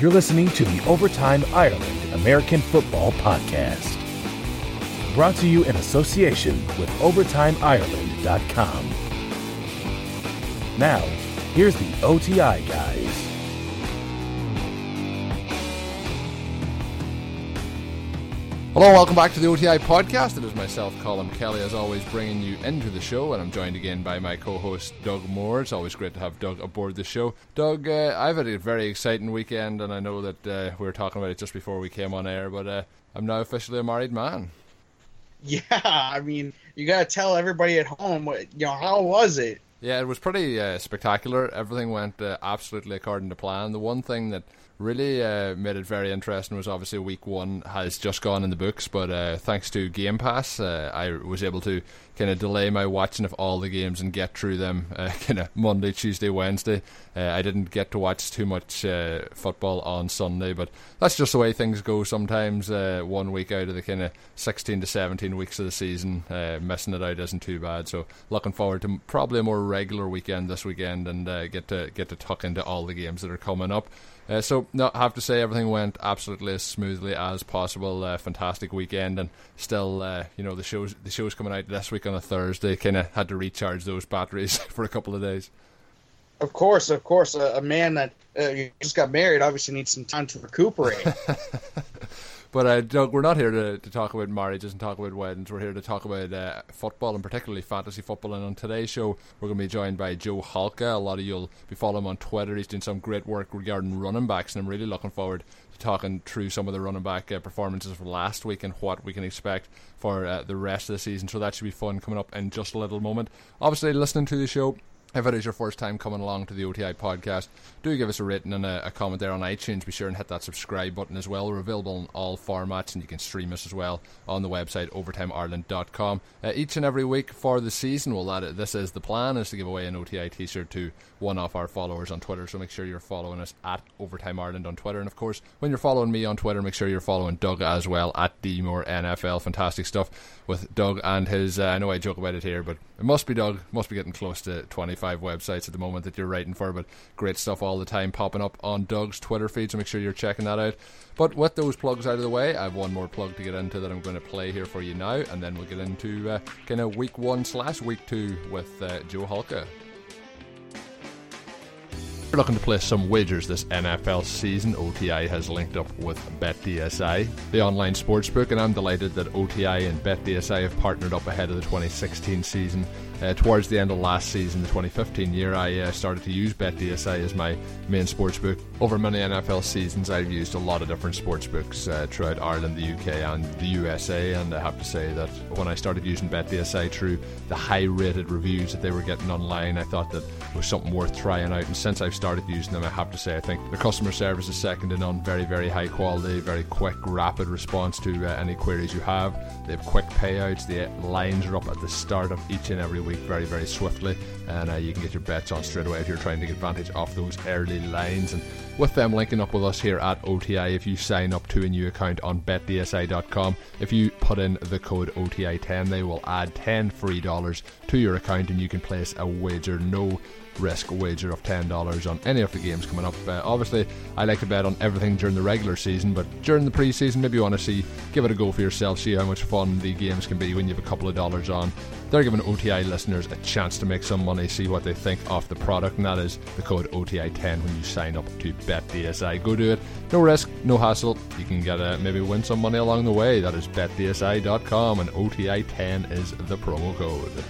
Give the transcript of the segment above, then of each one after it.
You're listening to the Overtime Ireland American Football Podcast. Brought to you in association with OvertimeIreland.com. Now, here's the OTI guys. Hello, welcome back to the OTI podcast. It is myself, Colin Kelly, as always, bringing you into the show, and I'm joined again by my co-host Doug Moore. It's always great to have Doug aboard the show. Doug, uh, I've had a very exciting weekend, and I know that uh, we were talking about it just before we came on air, but uh, I'm now officially a married man. Yeah, I mean, you gotta tell everybody at home what you know. How was it? Yeah, it was pretty uh, spectacular. Everything went uh, absolutely according to plan. The one thing that really uh, made it very interesting. Was obviously week one has just gone in the books, but uh, thanks to Game Pass, uh, I was able to kind of delay my watching of all the games and get through them uh, kind of Monday, Tuesday, Wednesday. Uh, I didn't get to watch too much uh, football on Sunday, but that's just the way things go sometimes. one week out of the kind of 16 to 17 weeks of the season, missing it out isn't too bad. So looking forward to probably a more regular weekend this weekend and get to get to tuck into all the games that are coming up. Uh, so, no, I have to say everything went absolutely as smoothly as possible. Uh, fantastic weekend, and still, uh, you know, the shows the shows coming out this week on a Thursday. Kind of had to recharge those batteries for a couple of days. Of course, of course, a, a man that uh, just got married obviously needs some time to recuperate. But uh, Doug, we're not here to, to talk about marriages and talk about weddings. We're here to talk about uh, football and particularly fantasy football. And on today's show, we're going to be joined by Joe Halka. A lot of you'll be following him on Twitter. He's doing some great work regarding running backs, and I'm really looking forward to talking through some of the running back uh, performances from last week and what we can expect for uh, the rest of the season. So that should be fun coming up in just a little moment. Obviously, listening to the show if it is your first time coming along to the OTI podcast, do give us a rating and a, a, comment there on iTunes. Be sure and hit that subscribe button as well. We're available in all formats and you can stream us as well on the website overtimeireland.com. Uh, each and every week for the season, well, that this is the plan is to give away an OTI t-shirt to one of our followers on Twitter. So make sure you're following us at Overtime Ireland on Twitter. And of course, when you're following me on Twitter, make sure you're following Doug as well at DMore NFL. Fantastic stuff with Doug and his. Uh, I know I joke about it here, but it must be Doug. Must be getting close to 25 websites at the moment that you're writing for. But great stuff all the time popping up on Doug's Twitter feed. So make sure you're checking that out. But with those plugs out of the way, I have one more plug to get into that I'm going to play here for you now, and then we'll get into uh, kind of week one slash week two with uh, Joe You're looking to place some wagers this NFL season, OTI has linked up with BetDSI, the online sportsbook, and I'm delighted that OTI and BetDSI have partnered up ahead of the 2016 season uh, towards the end of last season, the 2015 year, I uh, started to use BetDSI as my main sportsbook. Over many NFL seasons, I've used a lot of different sportsbooks uh, throughout Ireland, the UK, and the USA. And I have to say that when I started using BetDSI through the high rated reviews that they were getting online, I thought that was something worth trying out. And since I've started using them, I have to say I think the customer service is second to none. Very, very high quality, very quick, rapid response to uh, any queries you have. They have quick payouts. The lines are up at the start of each and every week very, very swiftly, and uh, you can get your bets on straight away if you're trying to get advantage off those early lines. And with them linking up with us here at OTI, if you sign up to a new account on betdsi.com, if you put in the code OTI10, they will add 10 free dollars to your account, and you can place a wager no risk wager of $10 on any of the games coming up. Uh, obviously, I like to bet on everything during the regular season, but during the preseason, maybe you want to see, give it a go for yourself, see how much fun the games can be when you have a couple of dollars on. They're giving OTI listeners a chance to make some money, see what they think of the product, and that is the code OTI10 when you sign up to BetDSI. Go do it. No risk, no hassle. You can get a, maybe win some money along the way. That is betdsi.com, and OTI10 is the promo code.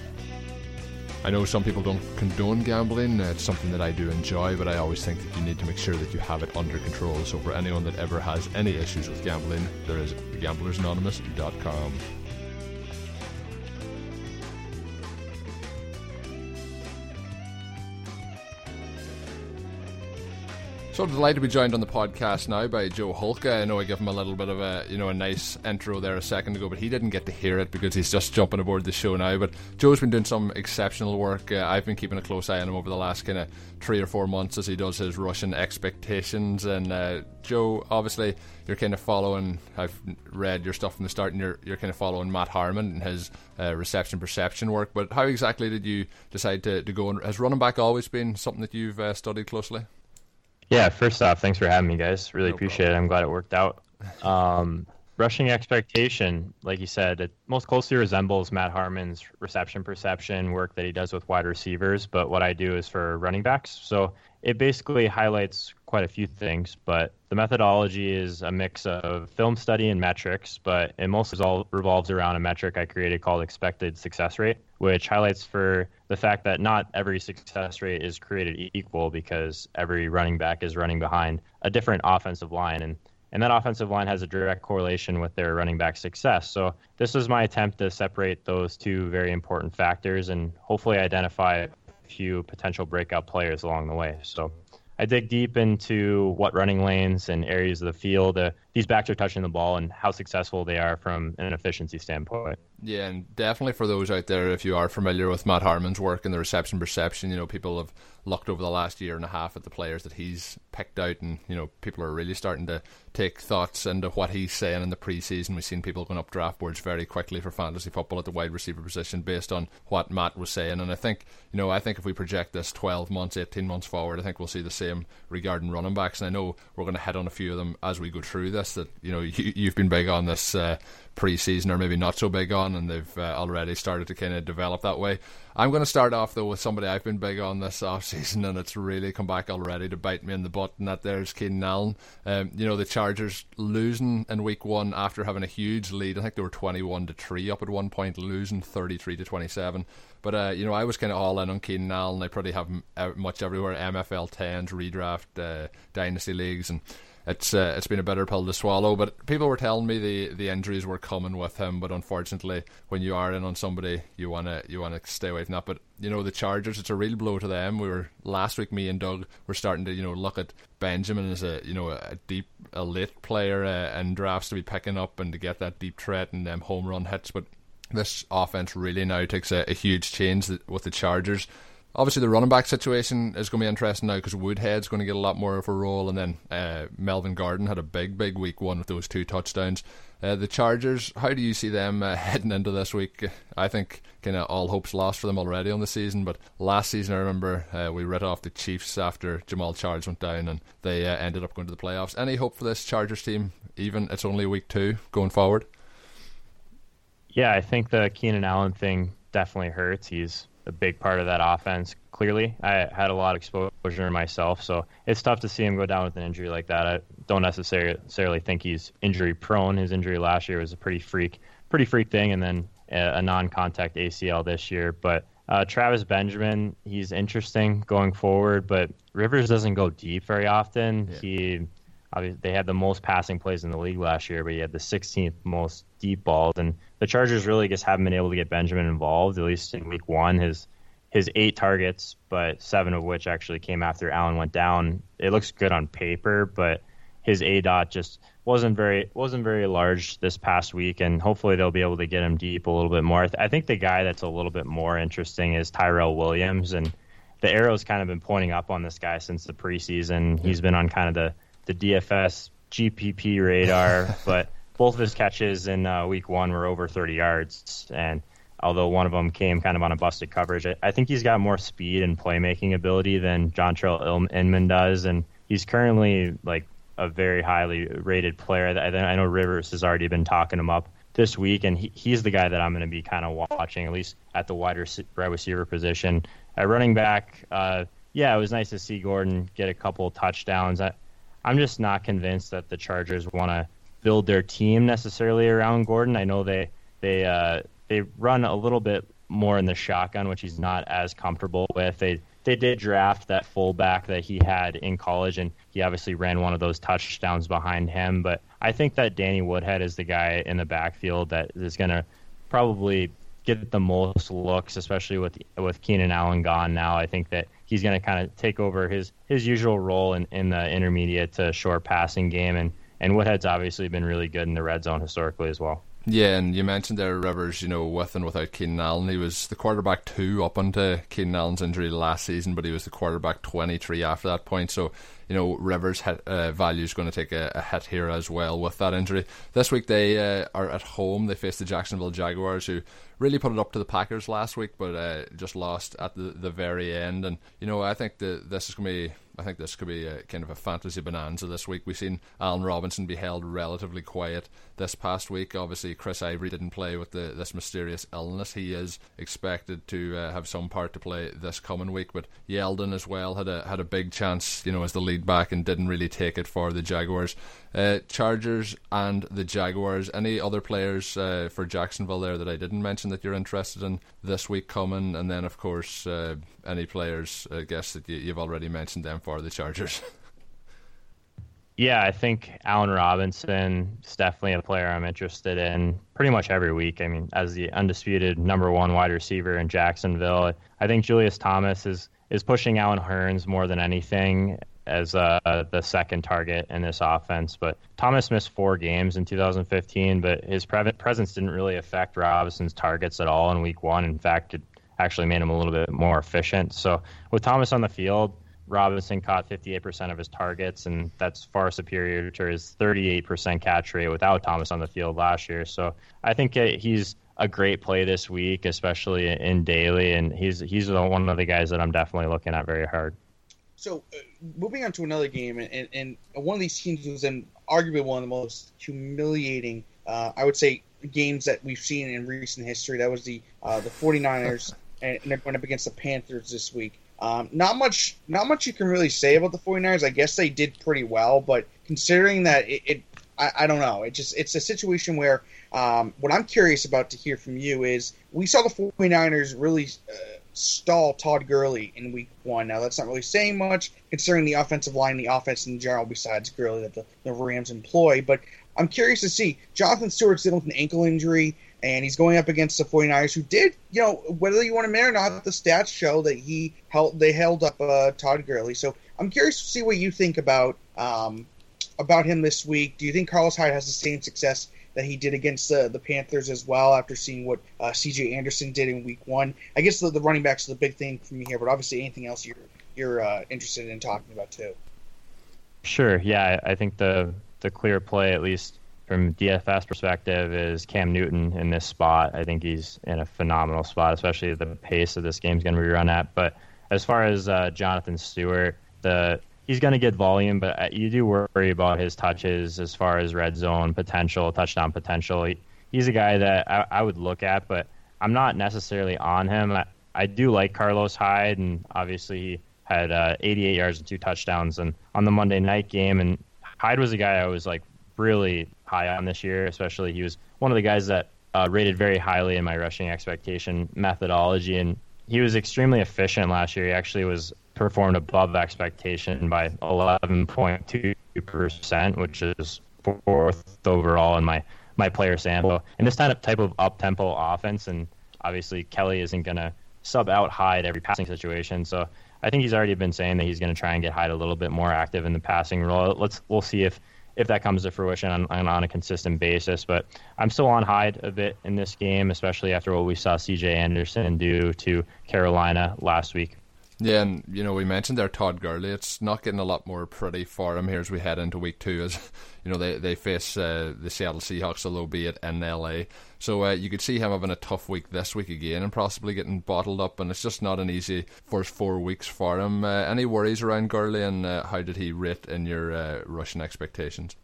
I know some people don't condone gambling. Uh, it's something that I do enjoy, but I always think that you need to make sure that you have it under control. So for anyone that ever has any issues with gambling, there is gamblersanonymous.com. So delighted to be joined on the podcast now by Joe Halka. I know I gave him a little bit of a you know a nice intro there a second ago, but he didn't get to hear it because he's just jumping aboard the show now. But Joe's been doing some exceptional work. Uh, I've been keeping a close eye on him over the last kind of three or four months as he does his rushing expectations. And uh, Joe, obviously, you're kind of following. I've read your stuff from the start, and you're you're kind of following Matt Harmon and his uh, reception perception work. But how exactly did you decide to, to go? And has running back always been something that you've uh, studied closely? Yeah, first off, thanks for having me, guys. Really no appreciate problem. it. I'm glad it worked out. Um, rushing expectation, like you said, it most closely resembles Matt Harmon's reception perception work that he does with wide receivers, but what I do is for running backs. So it basically highlights quite a few things, but the methodology is a mix of film study and metrics, but it mostly revolves around a metric I created called expected success rate, which highlights for the fact that not every success rate is created equal because every running back is running behind a different offensive line. And and that offensive line has a direct correlation with their running back success. So this was my attempt to separate those two very important factors and hopefully identify few potential breakout players along the way. So I dig deep into what running lanes and areas of the field uh, these backs are touching the ball and how successful they are from an efficiency standpoint. Yeah, and definitely for those out there, if you are familiar with Matt Harmon's work in the reception perception, you know, people have looked over the last year and a half at the players that he's picked out, and, you know, people are really starting to take thoughts into what he's saying in the preseason. We've seen people going up draft boards very quickly for fantasy football at the wide receiver position based on what Matt was saying. And I think, you know, I think if we project this 12 months, 18 months forward, I think we'll see the same regarding running backs. And I know we're going to hit on a few of them as we go through this that, you know, you, you've been big on this. Uh, pre-season or maybe not so big on, and they've uh, already started to kind of develop that way. I'm going to start off though with somebody I've been big on this off season, and it's really come back already to bite me in the butt. And that there's Keenan Allen. Um, you know the Chargers losing in week one after having a huge lead. I think they were 21 to three up at one point, losing 33 to 27. But uh, you know, I was kind of all in on Keenan Allen. I probably have much everywhere: MFL tens, redraft, uh, dynasty leagues, and it's uh, it's been a bitter pill to swallow. But people were telling me the, the injuries were coming with him, but unfortunately, when you are in on somebody, you wanna you wanna stay away from that. But you know the Chargers, it's a real blow to them. We were last week, me and Doug were starting to you know look at Benjamin as a you know a deep elite player uh, in drafts to be picking up and to get that deep threat and them home run hits, but. This offense really now takes a, a huge change with the Chargers Obviously, the running back situation is going to be interesting now because Woodhead's going to get a lot more of a role, and then uh, Melvin Gordon had a big, big week one with those two touchdowns. Uh, the Chargers, how do you see them uh, heading into this week? I think kind of all hopes lost for them already on the season. But last season, I remember uh, we writ off the Chiefs after Jamaal Charles went down, and they uh, ended up going to the playoffs. Any hope for this Chargers team? Even it's only week two going forward. Yeah, I think the Keenan Allen thing definitely hurts. He's a big part of that offense. Clearly, I had a lot of exposure myself, so it's tough to see him go down with an injury like that. I don't necessarily think he's injury prone. His injury last year was a pretty freak, pretty freak thing, and then a non-contact ACL this year. But uh, Travis Benjamin, he's interesting going forward, but Rivers doesn't go deep very often. Yeah. He they had the most passing plays in the league last year, but he had the 16th most deep balls. And the Chargers really just haven't been able to get Benjamin involved, at least in week one. His his eight targets, but seven of which actually came after Allen went down. It looks good on paper, but his aDOT just wasn't very wasn't very large this past week, and hopefully they'll be able to get him deep a little bit more. I think the guy that's a little bit more interesting is Tyrell Williams, and the arrow's kind of been pointing up on this guy since the preseason. He's been on kind of the the DFS GPP radar, but both of his catches in uh, week one were over 30 yards, and although one of them came kind of on a busted coverage, I, I think he's got more speed and playmaking ability than John Dontrelle Inman does, and he's currently like a very highly rated player. I, I know Rivers has already been talking him up this week, and he, he's the guy that I'm going to be kind of watching, at least at the wide receiver position. At running back, uh, yeah, it was nice to see Gordon get a couple touchdowns. I, I'm just not convinced that the Chargers want to build their team necessarily around Gordon. I know they they uh, they run a little bit more in the shotgun, which he's not as comfortable with. They they did draft that fullback that he had in college, and he obviously ran one of those touchdowns behind him. But I think that Danny Woodhead is the guy in the backfield that is going to probably get the most looks, especially with with Keenan Allen gone now. I think that he's going to kind of take over his his usual role in, in the intermediate to short passing game, and and Woodhead's obviously been really good in the red zone historically as well. Yeah, and you mentioned there Rivers, you know, with and without Keenan Allen, he was the quarterback two up until Keenan Allen's injury last season, but he was the quarterback twenty three after that point. So you know Rivers uh, value is going to take a, a, hit here as well with that injury. This week they uh, are at home. They face the Jacksonville Jaguars, who really put it up to the Packers last week, but uh, just lost at the the very end. And you know, I think that this is going to be I think this could be a kind of a fantasy bonanza this week. We've seen Allen Robinson be held relatively quiet this past week. Obviously, Chris Ivory didn't play with the, this mysterious illness. He is expected to uh, have some part to play this coming week, but Yeldon as well had a had a big chance, you know, as the lead back and didn't really take it for the Jaguars. Uh, Chargers and the Jaguars. Any other players uh, for Jacksonville there that I didn't mention that you're interested in this week coming? And then, of course, uh, any players, I guess, that you, have already mentioned them for the Chargers. Yeah, I think Allen Robinson is definitely a player I'm interested in pretty much every week. I mean, as the undisputed number one wide receiver in Jacksonville, I think Julius Thomas is is pushing Allen Hurns more than anything as uh, the second target in this offense. But Thomas missed four games in 2015, but his pre- presence didn't really affect Robinson's targets at all in week one. In fact, it actually made him a little bit more efficient. So with Thomas on the field, Robinson caught 58% of his targets, and that's far superior to his 38% catch rate without Thomas on the field last year. So I think he's a great play this week, especially in daily, and he's he's one of the guys that I'm definitely looking at very hard. So, uh, moving on to another game, and, and, one of these teams was in arguably one of the most humiliating, uh, I would say, games that we've seen in recent history. That was the uh, the 49ers, and they're going up against the Panthers this week. Um, not much, not much you can really say about the 49ers. I guess they did pretty well, but considering that it, it I, I, don't know. It just it's a situation where um, what I'm curious about to hear from you is we saw the 49ers really uh, stall Todd Gurley in week one. Now, that's not really saying much considering the offensive line, the offense in general, besides Gurley that the, the Rams employ. But I'm curious to see. Jonathan Stewart's dealing with an ankle injury, and he's going up against the 49ers, who did, you know, whether you want to admit or not, the stats show that he held they held up uh, Todd Gurley. So I'm curious to see what you think about um, about him this week. Do you think Carlos Hyde has the same success that he did against the, the Panthers as well after seeing what uh, C.J. Anderson did in Week One. I guess the, the running backs are the big thing for me here, but obviously anything else you're you're uh, interested in talking about too. Sure. Yeah, I think the the clear play, at least from DFS perspective, is Cam Newton in this spot. I think he's in a phenomenal spot, especially the pace of this game is going to be run at. But as far as uh, Jonathan Stewart, the he's going to get volume, but uh, you do worry about his touches as far as red zone potential, touchdown potential. He, he's a guy that I, I, would look at, but I'm not necessarily on him. I, I do like Carlos Hyde, and obviously he had uh, 88 yards and two touchdowns and on the Monday night game. And Hyde was a guy I was like really high on this year, especially he was one of the guys that uh, rated very highly in my rushing expectation methodology, and he was extremely efficient last year. He actually was performed above expectation by 11.2%, which is fourth overall in my, my player sample. And this kind of type of up tempo offense, and obviously Kelly isn't going to sub out Hyde every passing situation. So I think he's already been saying that he's going to try and get Hyde a little bit more active in the passing role. Let's we'll see if if that comes to fruition on, on, a consistent basis. But I'm still on Hyde a bit in this game, especially after what we saw C.J. Anderson do to Carolina last week. Yeah, and you know we mentioned there Todd Gurley. It's not getting a lot more pretty for him here as we head into week two. As you know they they face uh, the Seattle Seahawks, although be it in LA. So uh, you could see him having a tough week this week again, and possibly getting bottled up. And it's just not an easy first four weeks for him. Uh, any worries around Gurley, and uh, how did he rate in your uh, rushing expectations?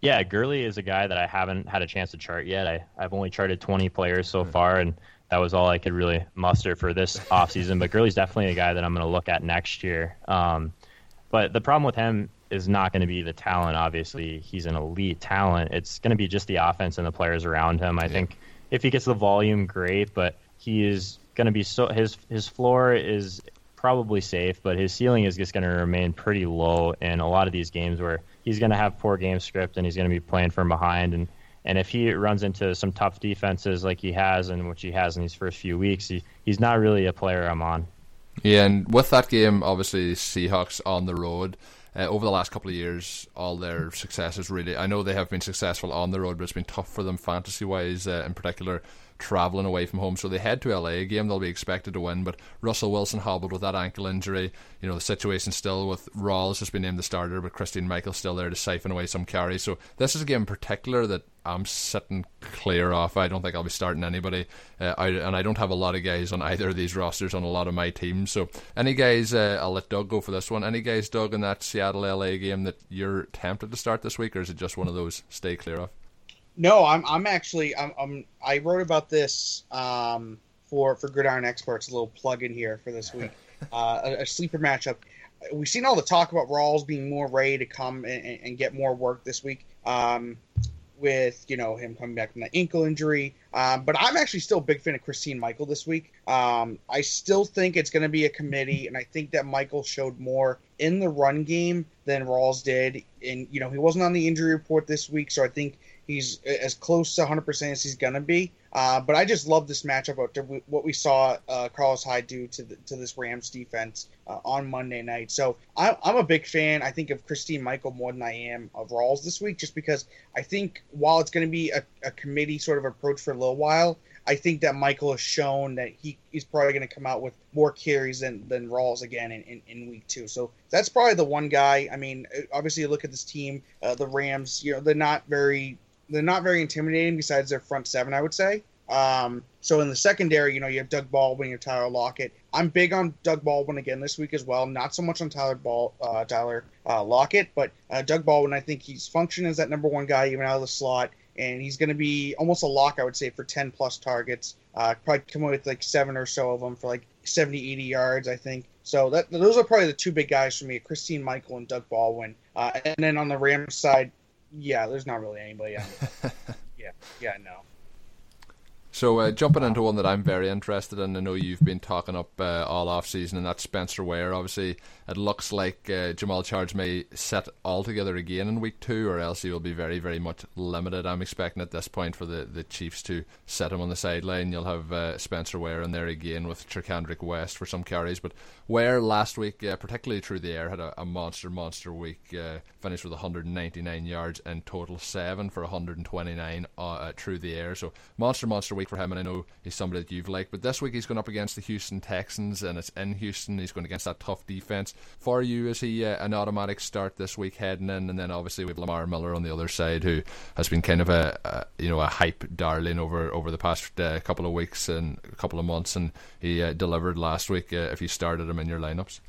Yeah, Gurley is a guy that I haven't had a chance to chart yet. I, I've only charted 20 players so far, and that was all I could really muster for this offseason. But Gurley's definitely a guy that I'm going to look at next year. Um, but the problem with him is not going to be the talent. Obviously, he's an elite talent. It's going to be just the offense and the players around him. I yeah. think if he gets the volume, great. But he is going to be so his his floor is probably safe, but his ceiling is just going to remain pretty low in a lot of these games where he's going to have poor game script and he's going to be playing from behind and and if he runs into some tough defenses like he has and which he has in these first few weeks, he, he's not really a player I'm on. Yeah, and with that game, obviously Seahawks on the road. Uh, over the last couple of years, all their successes really. I know they have been successful on the road, but it's been tough for them fantasy wise, uh, in particular traveling away from home. So they head to LA, a game they'll be expected to win. But Russell Wilson hobbled with that ankle injury. You know, the situation still with Rawls has been named the starter, but Christine Michael still there to siphon away some carries. So this is a game in particular that I'm sitting clear off. I don't think I'll be starting anybody, uh, I, and I don't have a lot of guys on either of these rosters on a lot of my teams. So, any guys, uh, I'll let Doug go for this one. Any guys, Doug, in that Seattle LA game that you're tempted to start this week, or is it just one of those stay clear of? No, I'm I'm actually I'm, I'm i wrote about this um, for for Gridiron Experts. A little plug in here for this week. Uh, a, a, sleeper matchup. We've seen all the talk about Rawls being more ready to come and, and get more work this week. Um, with you know him coming back from the ankle injury. Um, but I'm actually still a big fan of Christine Michael this week. Um, I still think it's going to be a committee, and I think that Michael showed more in the run game than Rawls did. And you know he wasn't on the injury report this week, so I think he's as close to 100% as he's going to be. Uh, but I just love this matchup. What we saw uh, Carlos Hyde do to the, to this Rams defense uh, on Monday night. So I, am a big fan. I think of Christine Michael more than I am of Rawls this week, just because I think while it's going to be a, a committee sort of approach for a little while, I think that Michael has shown that he is probably going to come out with more carries than than Rawls again in, in, in, week two. So that's probably the one guy. I mean, obviously, you look at this team, uh, the Rams. You know, they're not very they're not very intimidating besides their front seven, I would say. Um, so in the secondary, you know, you have Doug Baldwin, you have Tyler Lockett. I'm big on Doug Baldwin again this week as well. Not so much on Tyler Ball, uh, Tyler uh, Lockett, but uh, Doug Baldwin. I think he's functioning as that number one guy even out of the slot, and he's going to be almost a lock, I would say, for 10 plus targets. Uh, probably come with like seven or so of them for like 70, 80 yards, I think. So that those are probably the two big guys for me: Christine Michael and Doug Baldwin. Uh, and then on the Rams side, yeah, there's not really anybody. yeah, yeah, no. So uh, jumping into one that I'm very interested in, I know you've been talking up uh, all off season, and that's Spencer Ware. Obviously, it looks like uh, Jamaal Charles may set altogether again in week two, or else he will be very, very much limited. I'm expecting at this point for the, the Chiefs to set him on the sideline. You'll have uh, Spencer Ware in there again with Charcandrick West for some carries, but Ware last week, uh, particularly through the air, had a, a monster, monster week. Uh, finished with 199 yards and total, seven for 129 through the air. So monster, monster week for him, and I know he's somebody that you've liked. But this week he's going up against the Houston Texans, and it's in Houston. He's going against that tough defense. For you, is he uh, an automatic start this week heading in? And then obviously we have Lamar Miller on the other side, who has been kind of a, a you know a hype darling over over the past uh, couple of weeks and a couple of months, and he uh, delivered last week. Uh, if you started him in your lineups.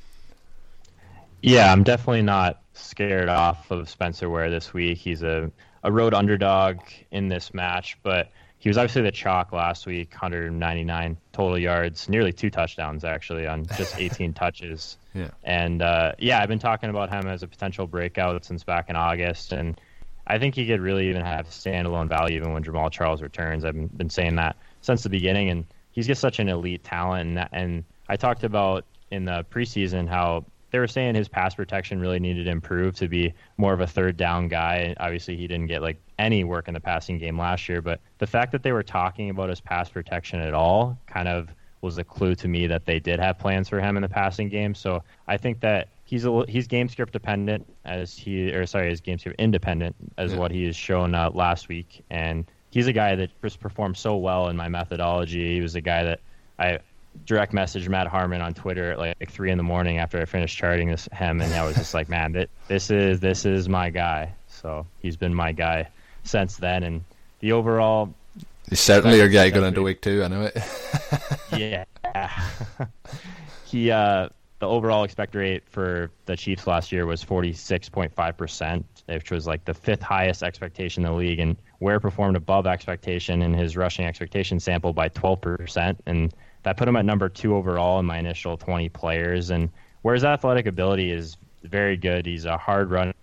Yeah, I'm definitely not scared off of Spencer Ware this week. He's a, a road underdog in this match, but he was obviously the chalk last week 199 total yards nearly two touchdowns actually on just 18 touches. Yeah. And uh, yeah i've been talking about him as a potential breakout since back in august and i think he could really even have standalone value even when Jamaal charles returns. I've been, been saying that since the beginning and he's just such an elite talent and, and i talked about in the preseason how they were saying his pass protection really needed to improve to be more of a third down guy. Obviously, he didn't get like any work in the passing game last year, but the fact that they were talking about his pass protection at all kind of was a clue to me that they did have plans for him in the passing game. So I think that he's a, he's game script dependent as he or sorry, his game script independent as yeah. what he has shown uh, last week, and he's a guy that just performed so well in my methodology. He was a guy that I direct message Matt Harmon on Twitter at like, three in the morning after I finished charting this him, and I was just like, man, that this is this is my guy. So he's been my guy since then, and the overall. He's certainly your guy going into week two, anyway. yeah, he uh, the overall expect rate for the Chiefs last year was forty six point five percent, which was like the fifth highest expectation in the league, and Ware performed above expectation in his rushing expectation sample by twelve percent, and that put him at number two overall in my initial 20 players. And where his athletic ability is very good, he's a hard running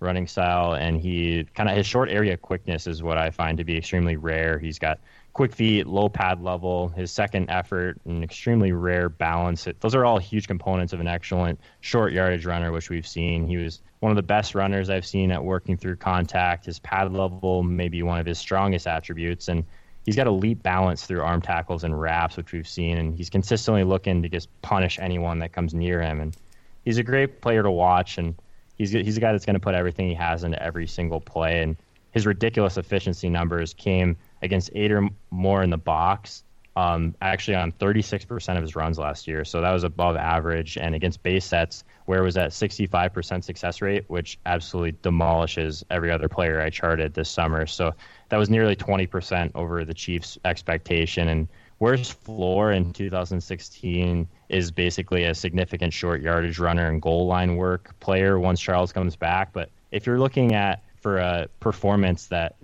running style, and he kind of his short area quickness is what I find to be extremely rare. He's got quick feet, low pad level, his second effort, and extremely rare balance. Those are all huge components of an excellent short yardage runner, which we've seen. He was one of the best runners I've seen at working through contact. His pad level may be one of his strongest attributes, and he's got elite balance through arm tackles and wraps, which we've seen, and he's consistently looking to just punish anyone that comes near him. And he's a great player to watch, and he's he's a guy that's going to put everything he has into every single play. And his ridiculous efficiency numbers came against eight or more in the box. Um, actually on 36% of his runs last year, so that was above average. And against base sets, Ware was at 65% success rate, which absolutely demolishes every other player I charted this summer. So that was nearly 20% over the Chiefs' expectation. And Ware's floor in 2016 is basically a significant short yardage runner and goal line work player once Charles comes back. But if you're looking at for a performance that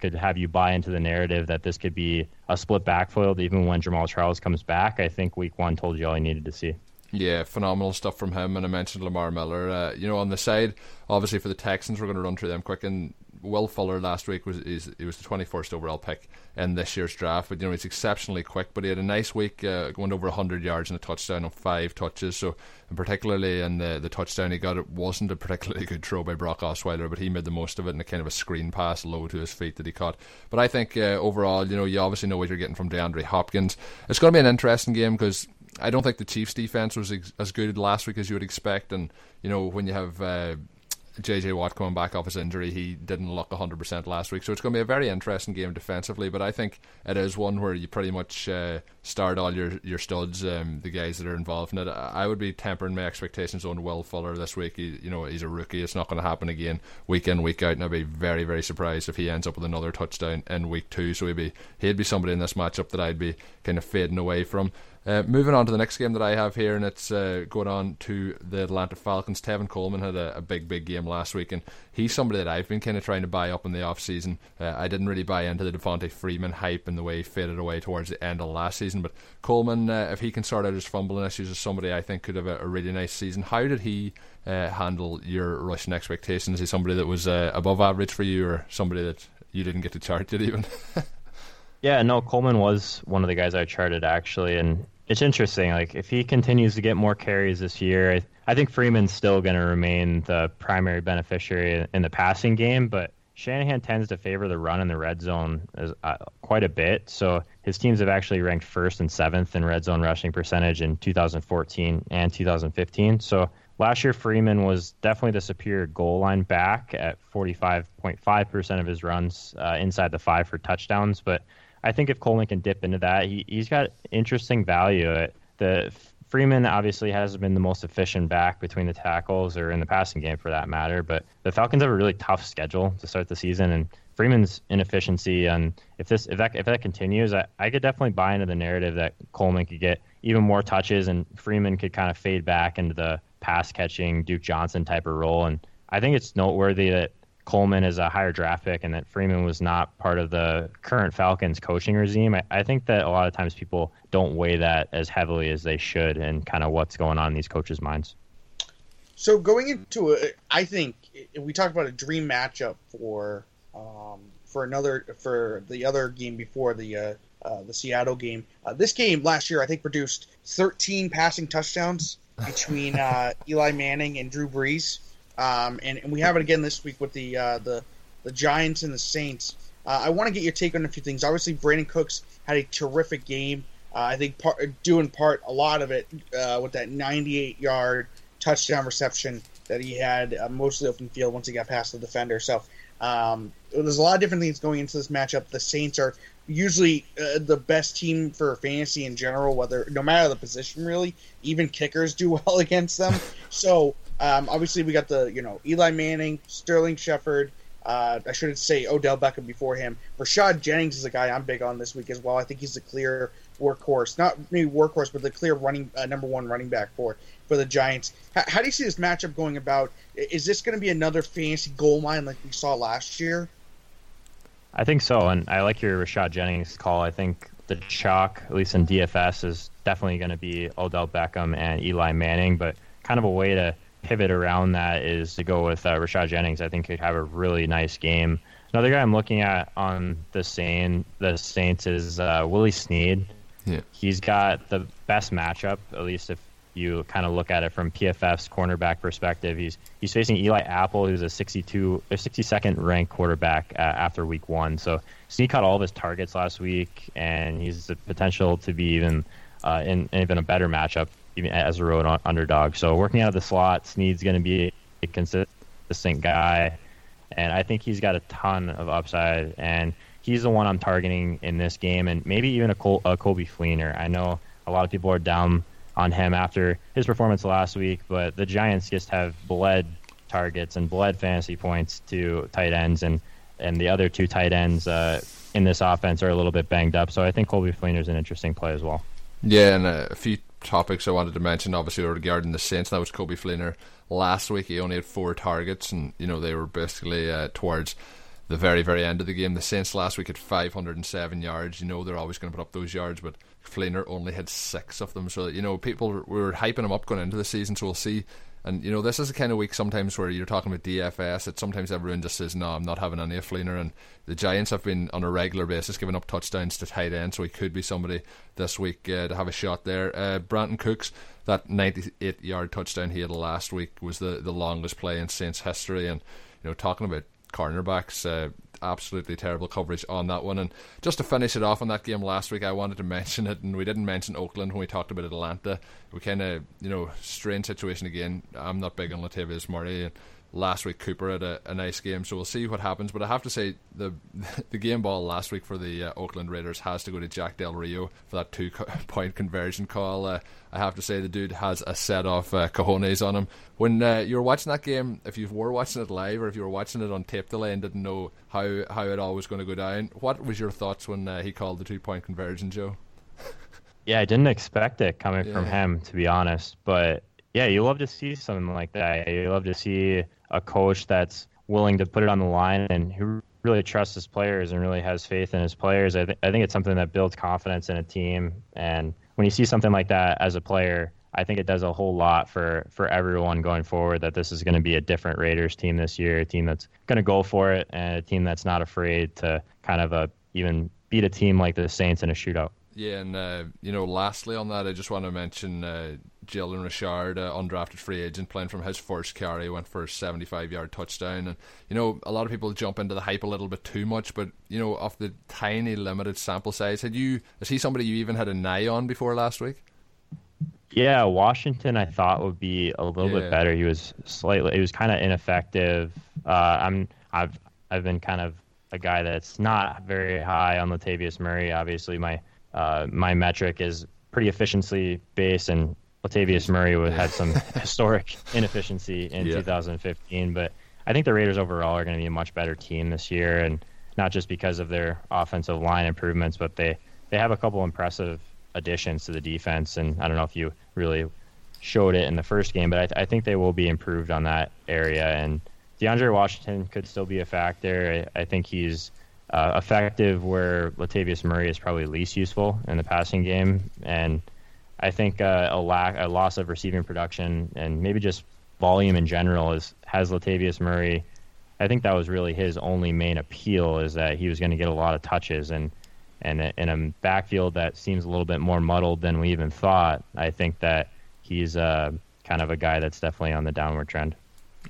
could have you buy into the narrative that this could be a split backfield even when Jamaal Charles comes back, I think week one told you all you needed to see. Yeah, phenomenal stuff from him. And I mentioned Lamar Miller. Uh, you know, on the side, obviously for the Texans, we're going to run through them quick. And Will Fuller last week was is he was the 21st overall pick in this year's draft. But you know he's exceptionally quick. But he had a nice week, uh, going over 100 yards and a touchdown on five touches. So and particularly in the the touchdown he got, it wasn't a particularly good throw by Brock Osweiler, but he made the most of it in a kind of a screen pass low to his feet that he caught. But I think uh, overall, you know, you obviously know what you're getting from DeAndre Hopkins. It's going to be an interesting game because. I don't think the Chiefs' defense was ex- as good last week as you would expect, and you know when you have uh, JJ Watt coming back off his injury, he didn't look 100% last week. So it's going to be a very interesting game defensively, but I think it is one where you pretty much uh, start all your, your studs, um, the guys that are involved in it. I would be tempering my expectations on Will Fuller this week. He, you know, he's a rookie. It's not going to happen again week in, week out, and I'd be very, very surprised if he ends up with another touchdown in week two. So he'd be, he'd be somebody in this matchup that I'd be kind of fading away from. Uh, moving on to the next game that I have here, and it's uh, going on to the Atlanta Falcons. Tevin Coleman had a, a, big, big game last week, and he's somebody that I've been kind of trying to buy up in the off season. Uh, I didn't really buy into the Devonta Freeman hype and the way he faded away towards the end of last season, but Coleman, uh, if he can sort out his fumbling issues, is somebody I think could have a, a really nice season. How did he uh, handle your rushing expectations? Is he somebody that was uh, above average for you, or somebody that you didn't get to chart it even? Yeah, no, Coleman was one of the guys I charted actually, and it's interesting. Like if he continues to get more carries this year, I, I think Freeman's still going to remain the primary beneficiary in the passing game, but Shanahan tends to favor the run in the red zone as, uh, quite a bit. So his teams have actually ranked first and seventh in red zone rushing percentage in 2014 and 2015. So last year, Freeman was definitely the superior goal line back at 45.5% of his runs uh, inside the five for touchdowns. But I think if Coleman can dip into that, he, he's got interesting value. At The Freeman obviously has been the most efficient back between the tackles or in the passing game for that matter. But the Falcons have a really tough schedule to start the season, and Freeman's inefficiency and if this if that if that continues, I, I could definitely buy into the narrative that Coleman could get even more touches and Freeman could kind of fade back into the pass catching Duke Johnson type of role. And I think it's noteworthy that Coleman is a higher draft pick and that Freeman was not part of the current Falcons coaching regime. I, I, think that a lot of times people don't weigh that as heavily as they should and kind of what's going on in these coaches' minds. So going into it, I think we talked about a dream matchup for um, for another for the other game before the uh, uh, the Seattle game. Uh, this game last year, I think, produced 13 passing touchdowns between uh, Eli Manning and Drew Brees. Um, and, and, we have it again this week with the uh, the the Giants and the Saints. Uh, I want to get your take on a few things. Obviously, Brandin Cooks had a terrific game. Uh, I think part, doing part a lot of it uh, with that 98 yard touchdown reception that he had uh, mostly open field once he got past the defender. So um, there's a lot of different things going into this matchup. The Saints are usually uh, the best team for fantasy in general, whether no matter the position really. Even kickers do well against them. so um, obviously, we got the you know Eli Manning, Sterling Shepard. Uh, I shouldn't say Odell Beckham before him. Rashad Jennings is a guy I'm big on this week as well. I think he's the clear workhorse, not maybe workhorse, but the clear running uh, number one running back for for the Giants. How, how do you see this matchup going about? Is this going to be another fantasy goal mine like we saw last year? I think so, and I like your Rashad Jennings call. I think the chalk, at least in DFS, is definitely going to be Odell Beckham and Eli Manning, but kind of a way to pivot around that is to go with uh, Rashad Jennings. I think he'd have a really nice game. Another guy I'm looking at on the Saint, the Saints is uh, Willie Snead. Yeah. He's got the best matchup, at least if you kind of look at it from PFF's cornerback perspective. He's he's facing Eli Apple, who's a 62, a 62nd ranked quarterback uh, after Week One. So Snead caught all of his targets last week, and he's the potential to be even uh, in, in even a better matchup even as a road underdog. So working out of the slot, Snead's going to be a consistent guy, and I think he's got a ton of upside. And he's the one I'm targeting in this game, and maybe even a, Col- a Coby Fleener. I know a lot of people are down on him after his performance last week, but the Giants just have bled targets and bled fantasy points to tight ends, and and the other two tight ends uh, in this offense are a little bit banged up. So I think Colby Fleener is an interesting play as well. Yeah, and a few topics I wanted to mention, obviously regarding the Saints. That was Coby Fleener last week. He only had four targets, and you know they were basically uh, towards the very very end of the game. The Saints last week had 507 yards. You know they're always going to put up those yards, but Fleener only had six of them. So you know people were hyping him up going into the season. So we'll see and you know, this is the kind of week sometimes where you're talking about DFS. That sometimes everyone just says, "No, I'm not having any of Fleener." And the Giants have been on a regular basis giving up touchdowns to tight end, so he could be somebody this week uh, to have a shot there. Uh, Brandin Cooks, that 98 yard touchdown he had last week was the the longest play in Saints history. And you know, talking about cornerbacks. Uh, absolutely terrible coverage on that one. And just to finish it off on that game last week, I wanted to mention it, and we didn't mention Oakland when we talked about Atlanta. We kind of, you know, strange situation again. I'm not big on Latavius Murray. And last week Cooper had a, a, nice game, so we'll see what happens. But I have to say the the game ball last week for the uh, Oakland Raiders has to go to Jack Del Rio for that two co- point conversion call. Uh, I have to say the dude has a set of uh, cojones on him. When uh, you were watching that game, if you were watching it live or if you were watching it on tape delay and didn't know how how it all was going to go down, what was your thoughts when uh, he called the two point conversion, Joe? yeah, I didn't expect it coming yeah. from him, to be honest, but. Yeah, you love to see something like that. You love to see a coach that's willing to put it on the line and who really trusts his players and really has faith in his players. I, th- I think it's something that builds confidence in a team. And when you see something like that as a player, I think it does a whole lot for, for everyone going forward that this is going to be a different Raiders team this year, a team that's going to go for it and a team that's not afraid to kind of uh, even beat a team like the Saints in a shootout. Yeah, and uh, you know, lastly on that, I just want to mention uh, Jalen Richard, uh, undrafted free agent, playing from his first carry, went for a 75 yard touchdown. And, you know, a lot of people jump into the hype a little bit too much, but, you know, off the tiny, limited sample size, had you, is he somebody you even had an eye on before last week? Yeah, Washington I thought would be a little yeah. bit better. He was slightly, he was kind of ineffective. Uh, I'm, I've, I've been kind of a guy that's not very high on Latavius Murray. Obviously, my, uh, my metric is pretty efficiency based, and Latavius Murray had some historic inefficiency in yeah. 2015, but I think the Raiders overall are going to be a much better team this year, and not just because of their offensive line improvements, but they they have a couple impressive additions to the defense. And I don't know if you really showed it in the first game, but I, th- I think they will be improved on that area. And DeAndre Washington could still be a factor. I, I think he's uh, effective where Latavius Murray is probably least useful in the passing game, and I think uh, a lack, a loss of receiving production, and maybe just volume in general is has Latavius Murray. I think that was really his only main appeal is that he was going to get a lot of touches and and in a backfield that seems a little bit more muddled than we even thought. I think that he's uh, kind of a guy that's definitely on the downward trend.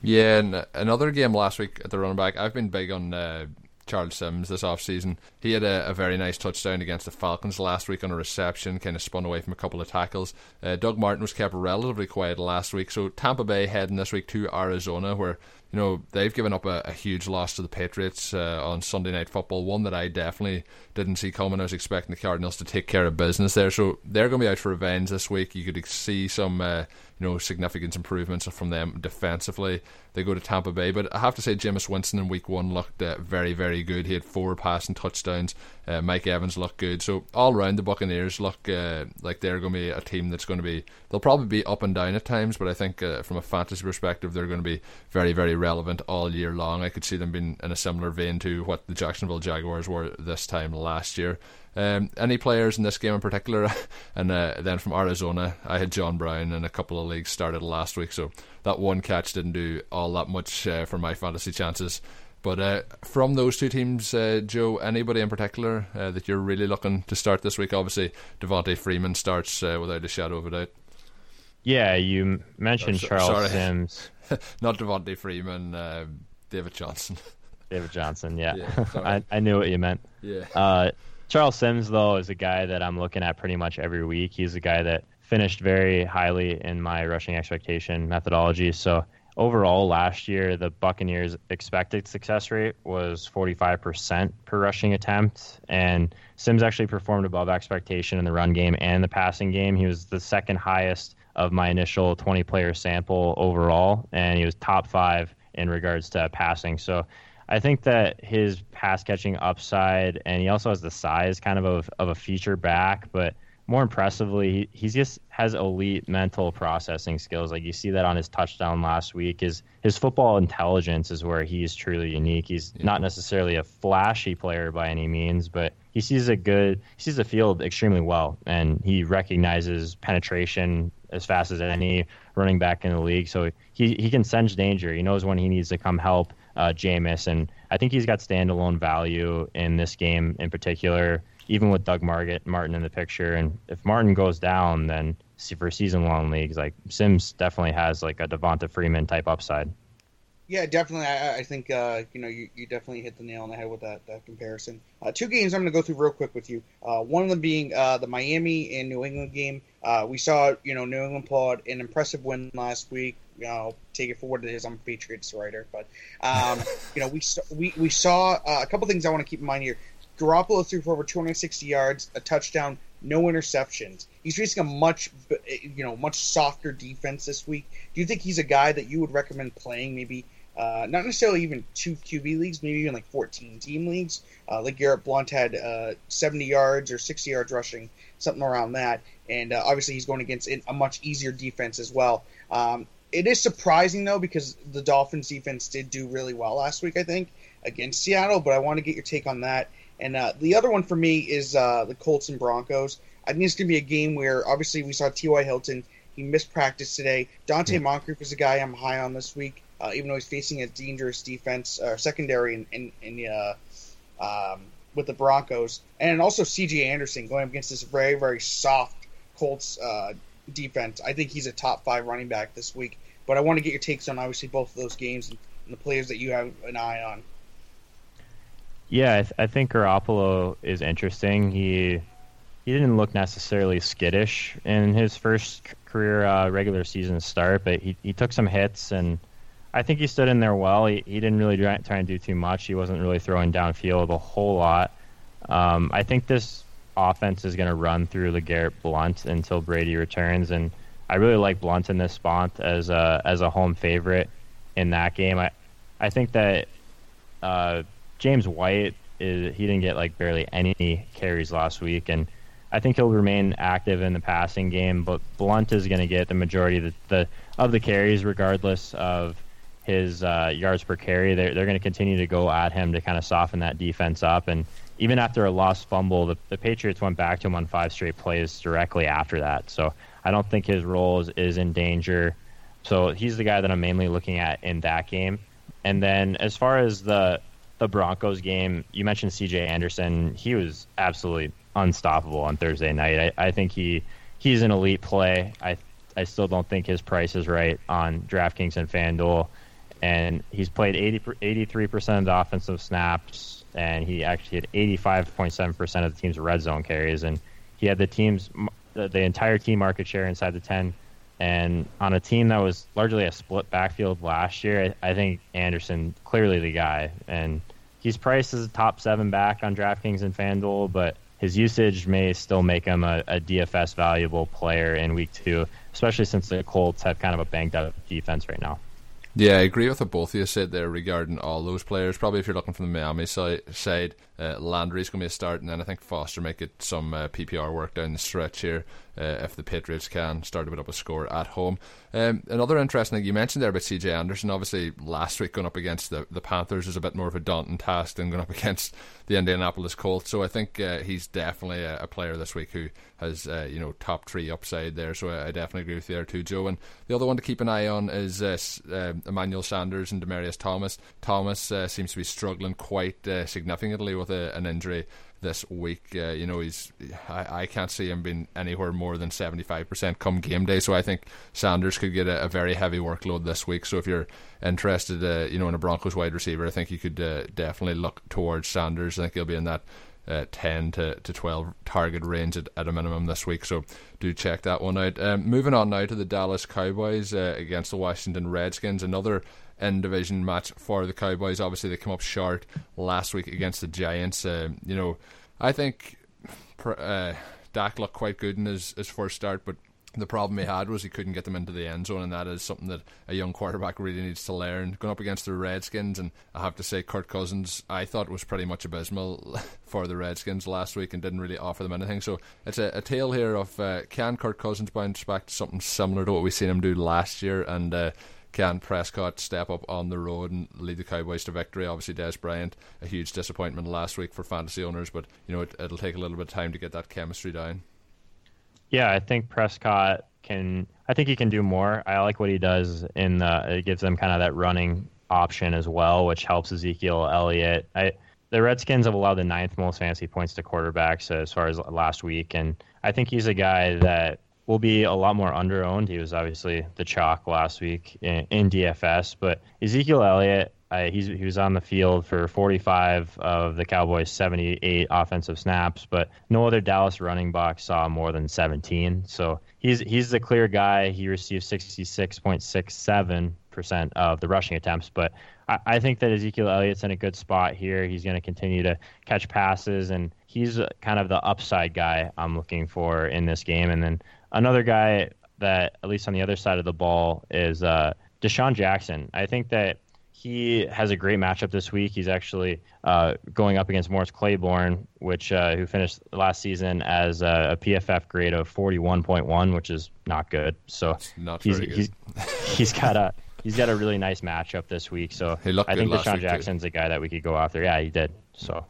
Yeah, and another game last week at the running back. I've been big on uh, Charles Sims this offseason. He had a, a, very nice touchdown against the Falcons last week on a reception, kind of spun away from a couple of tackles. Uh, Doug Martin was kept relatively quiet last week, so Tampa Bay heading this week to Arizona, where you know they've given up a, a huge loss to the Patriots uh, on Sunday Night Football, one that I definitely didn't see coming. I was expecting the Cardinals to take care of business there, so they're going to be out for revenge this week. You could see some. Uh, you know significant improvements from them defensively. They go to Tampa Bay, but I have to say Jameis Winston in Week One looked uh, very very good. He had four passing touchdowns. Uh, Mike Evans looked good. So all around the Buccaneers look uh, like they're going to be a team that's going to be. They'll probably be up and down at times, but I think uh, from a fantasy perspective, they're going to be very very relevant all year long. I could see them being in a similar vein to what the Jacksonville Jaguars were this time last year. Um, any players in this game in particular? and uh, then from Arizona, I had John Brown in a couple of leagues started last week, so that one catch didn't do all that much uh, for my fantasy chances. But uh, from those two teams, uh, Joe, anybody in particular uh, that you're really looking to start this week? Obviously, Devonta Freeman starts uh, without a shadow of a doubt. Yeah, you mentioned oh, so, Charles sorry. Sims. Not Devonta Freeman, David Johnson. David Johnson, yeah. yeah I, I, knew what you meant. Yeah. Charles Sims, though, is a guy that I'm looking at pretty much every week. He's a guy that finished very highly in my rushing expectation methodology. So overall last year the Buccaneers' expected success rate was 45% per rushing attempt, and Sims actually performed above expectation in the run game and the passing game. He was the second highest of my initial 20 player sample overall, and he was top five in regards to passing. So I think that his pass catching upside, and he also has the size kind of of, of a feature back, but more impressively, he, he just has elite mental processing skills. Like you see that on his touchdown last week. His his football intelligence is where he's truly unique. He's yeah. not necessarily a flashy player by any means, but he sees a good he sees the field extremely well, and he recognizes penetration as fast as any running back in the league. So he he can sense danger. He knows when he needs to come help uh, Jameis, and I think he's got standalone value in this game in particular even with Doug Margaret, Martin in the picture. And if Martin goes down, then for season long leagues, like Sims definitely has like a Devonta Freeman type upside. Yeah, definitely. I, I think uh, you know you, you definitely hit the nail on the head with that, that comparison. Uh, two games I'm going to go through real quick with you. Uh, one of them being uh, the Miami and New England game. Uh, we saw you know New England pull out an impressive win last week. You know, take it for what it is. I'm a Patriots writer, but um, you know we saw, we we saw uh, a couple things I want to keep in mind here. Garoppolo threw for over 260 yards, a touchdown, no interceptions. He's facing a much, you know, much softer defense this week. Do you think he's a guy that you would recommend playing? Maybe uh, not necessarily even two QB leagues, maybe even like 14 team leagues. Uh, like Garrett Blount had uh, 70 yards or 60 yards rushing, something around that. And uh, obviously, he's going against a much easier defense as well. Um, it is surprising though because the Dolphins defense did do really well last week, I think, against Seattle. But I want to get your take on that. And uh, the other one for me is uh, the Colts and Broncos. I think it's going to be a game where obviously we saw T.Y. Hilton. He missed practice today. Donte yeah. Moncrief is a guy I'm high on this week, uh, even though he's facing a dangerous defense or uh, secondary in, in, in uh, um, with the Broncos. And also C.J. Anderson going against this very, very soft Colts uh, defense. I think he's a top five running back this week. But I want to get your takes on obviously both of those games and, and the players that you have an eye on. Yeah, I, th- I think Garoppolo is interesting. He he didn't look necessarily skittish in his first career uh, regular season start, but he he took some hits and I think he stood in there well. He he didn't really try, try and do too much. He wasn't really throwing downfield a whole lot. Um, I think this offense is going to run through LeGarrette Blount until Brady returns, and I really like Blount in this spot as a as a home favorite in that game. I I think that. Uh, James White is he didn't get like barely any carries last week, and I think he'll remain active in the passing game. But Blount is going to get the majority of the, the, of the carries, regardless of his uh, yards per carry. They're they're going to continue to go at him to kind of soften that defense up. And even after a lost fumble, the, the Patriots went back to him on five straight plays directly after that. So I don't think his role is, is in danger. So he's the guy that I'm mainly looking at in that game. And then as far as the the Broncos game, you mentioned C.J. Anderson. He was absolutely unstoppable on Thursday night. I, I think he he's an elite play. I I still don't think his price is right on DraftKings and FanDuel. And he's played 80, 83% of the offensive snaps, and he actually had 85.7% of the team's red zone carries. And he had the team's the, the entire team market share inside the 10 and on a team that was largely a split backfield last year, I, I think Anderson clearly the guy. And he's priced as a top seven back on DraftKings and FanDuel, but his usage may still make him a, a, DFS valuable player in week two, especially since the Colts have kind of a banged up defense right now. Yeah, I agree with what both of you said there regarding all those players. Probably if you're looking from the Miami side, uh, Landry's going to be a start, and then I think Foster might get some uh, PPR work down the stretch here uh, if the Patriots can start to put up a score at home. Um, another interesting thing you mentioned there about CJ Anderson, obviously last week going up against the, the Panthers is a bit more of a daunting task than going up against the Indianapolis Colts. So I think uh, he's definitely a, a, player this week who has uh, you know top three upside there. So I, I, definitely agree with you there too, Joe. And the other one to keep an eye on is uh, Emmanuel Sanders and Demaryius Thomas. Thomas seems to be struggling quite significantly with a, an injury this week. Uh, you know, he's I, I can't see him being anywhere more than seventy five percent come game day. So I think Sanders could get a, a, very heavy workload this week. So if you're interested, uh, you know, in a Broncos wide receiver, I think you could uh, definitely look towards Sanders. I think he'll be in that. Uh, 10 to, to 12 target range at, at, a minimum this week. So do check that one out. Um, moving on now to the Dallas Cowboys uh, against the Washington Redskins. Another in division match for the Cowboys. Obviously, they come up short last week against the Giants. Uh, you know, I think uh, Dak looked quite good in his, his first start, but the problem he had was he couldn't get them into the end zone, and that is something that a young quarterback really needs to learn. Going up against the Redskins, and I have to say, Kirk Cousins, I thought was pretty much abysmal for the Redskins last week and didn't really offer them anything. So it's a, a tale here of uh, can Kirk Cousins bounce back to something similar to what we seen him do last year, and uh, can Prescott step up on the road and lead the Cowboys to victory? Obviously, Dez Bryant, a huge disappointment last week for fantasy owners, but you know it, it'll take a little bit of time to get that chemistry down. Yeah, I think Prescott can. I think he can do more. I like what he does in the. It gives them kind of that running option as well, which helps Ezekiel Elliott. I the Redskins have allowed the ninth most fantasy points to quarterbacks as far as last week, and I think he's a guy that will be a lot more underowned. He was obviously the chalk last week in, in DFS, but Ezekiel Elliott, uh, he was on the field for 45 of the Cowboys' 78 offensive snaps, but no other Dallas running back saw more than 17. So he's he's the clear guy. He received 66.67 percent of the rushing attempts, but I, I, think that Ezekiel Elliott's in a good spot here. He's going to continue to catch passes, and he's kind of the upside guy I'm looking for in this game. And then another guy that, at least on the other side of the ball, is uh, DeSean Jackson. I think that he has a great matchup this week. He's actually uh, going up against Morris Claiborne, which uh, who finished last season as a, a, PFF grade of 41.1, which is not good. So not he's, good. he's he's got a he's got a really nice matchup this week. So I think DeSean Jackson's too. a guy that we could go after. Yeah, he did. So.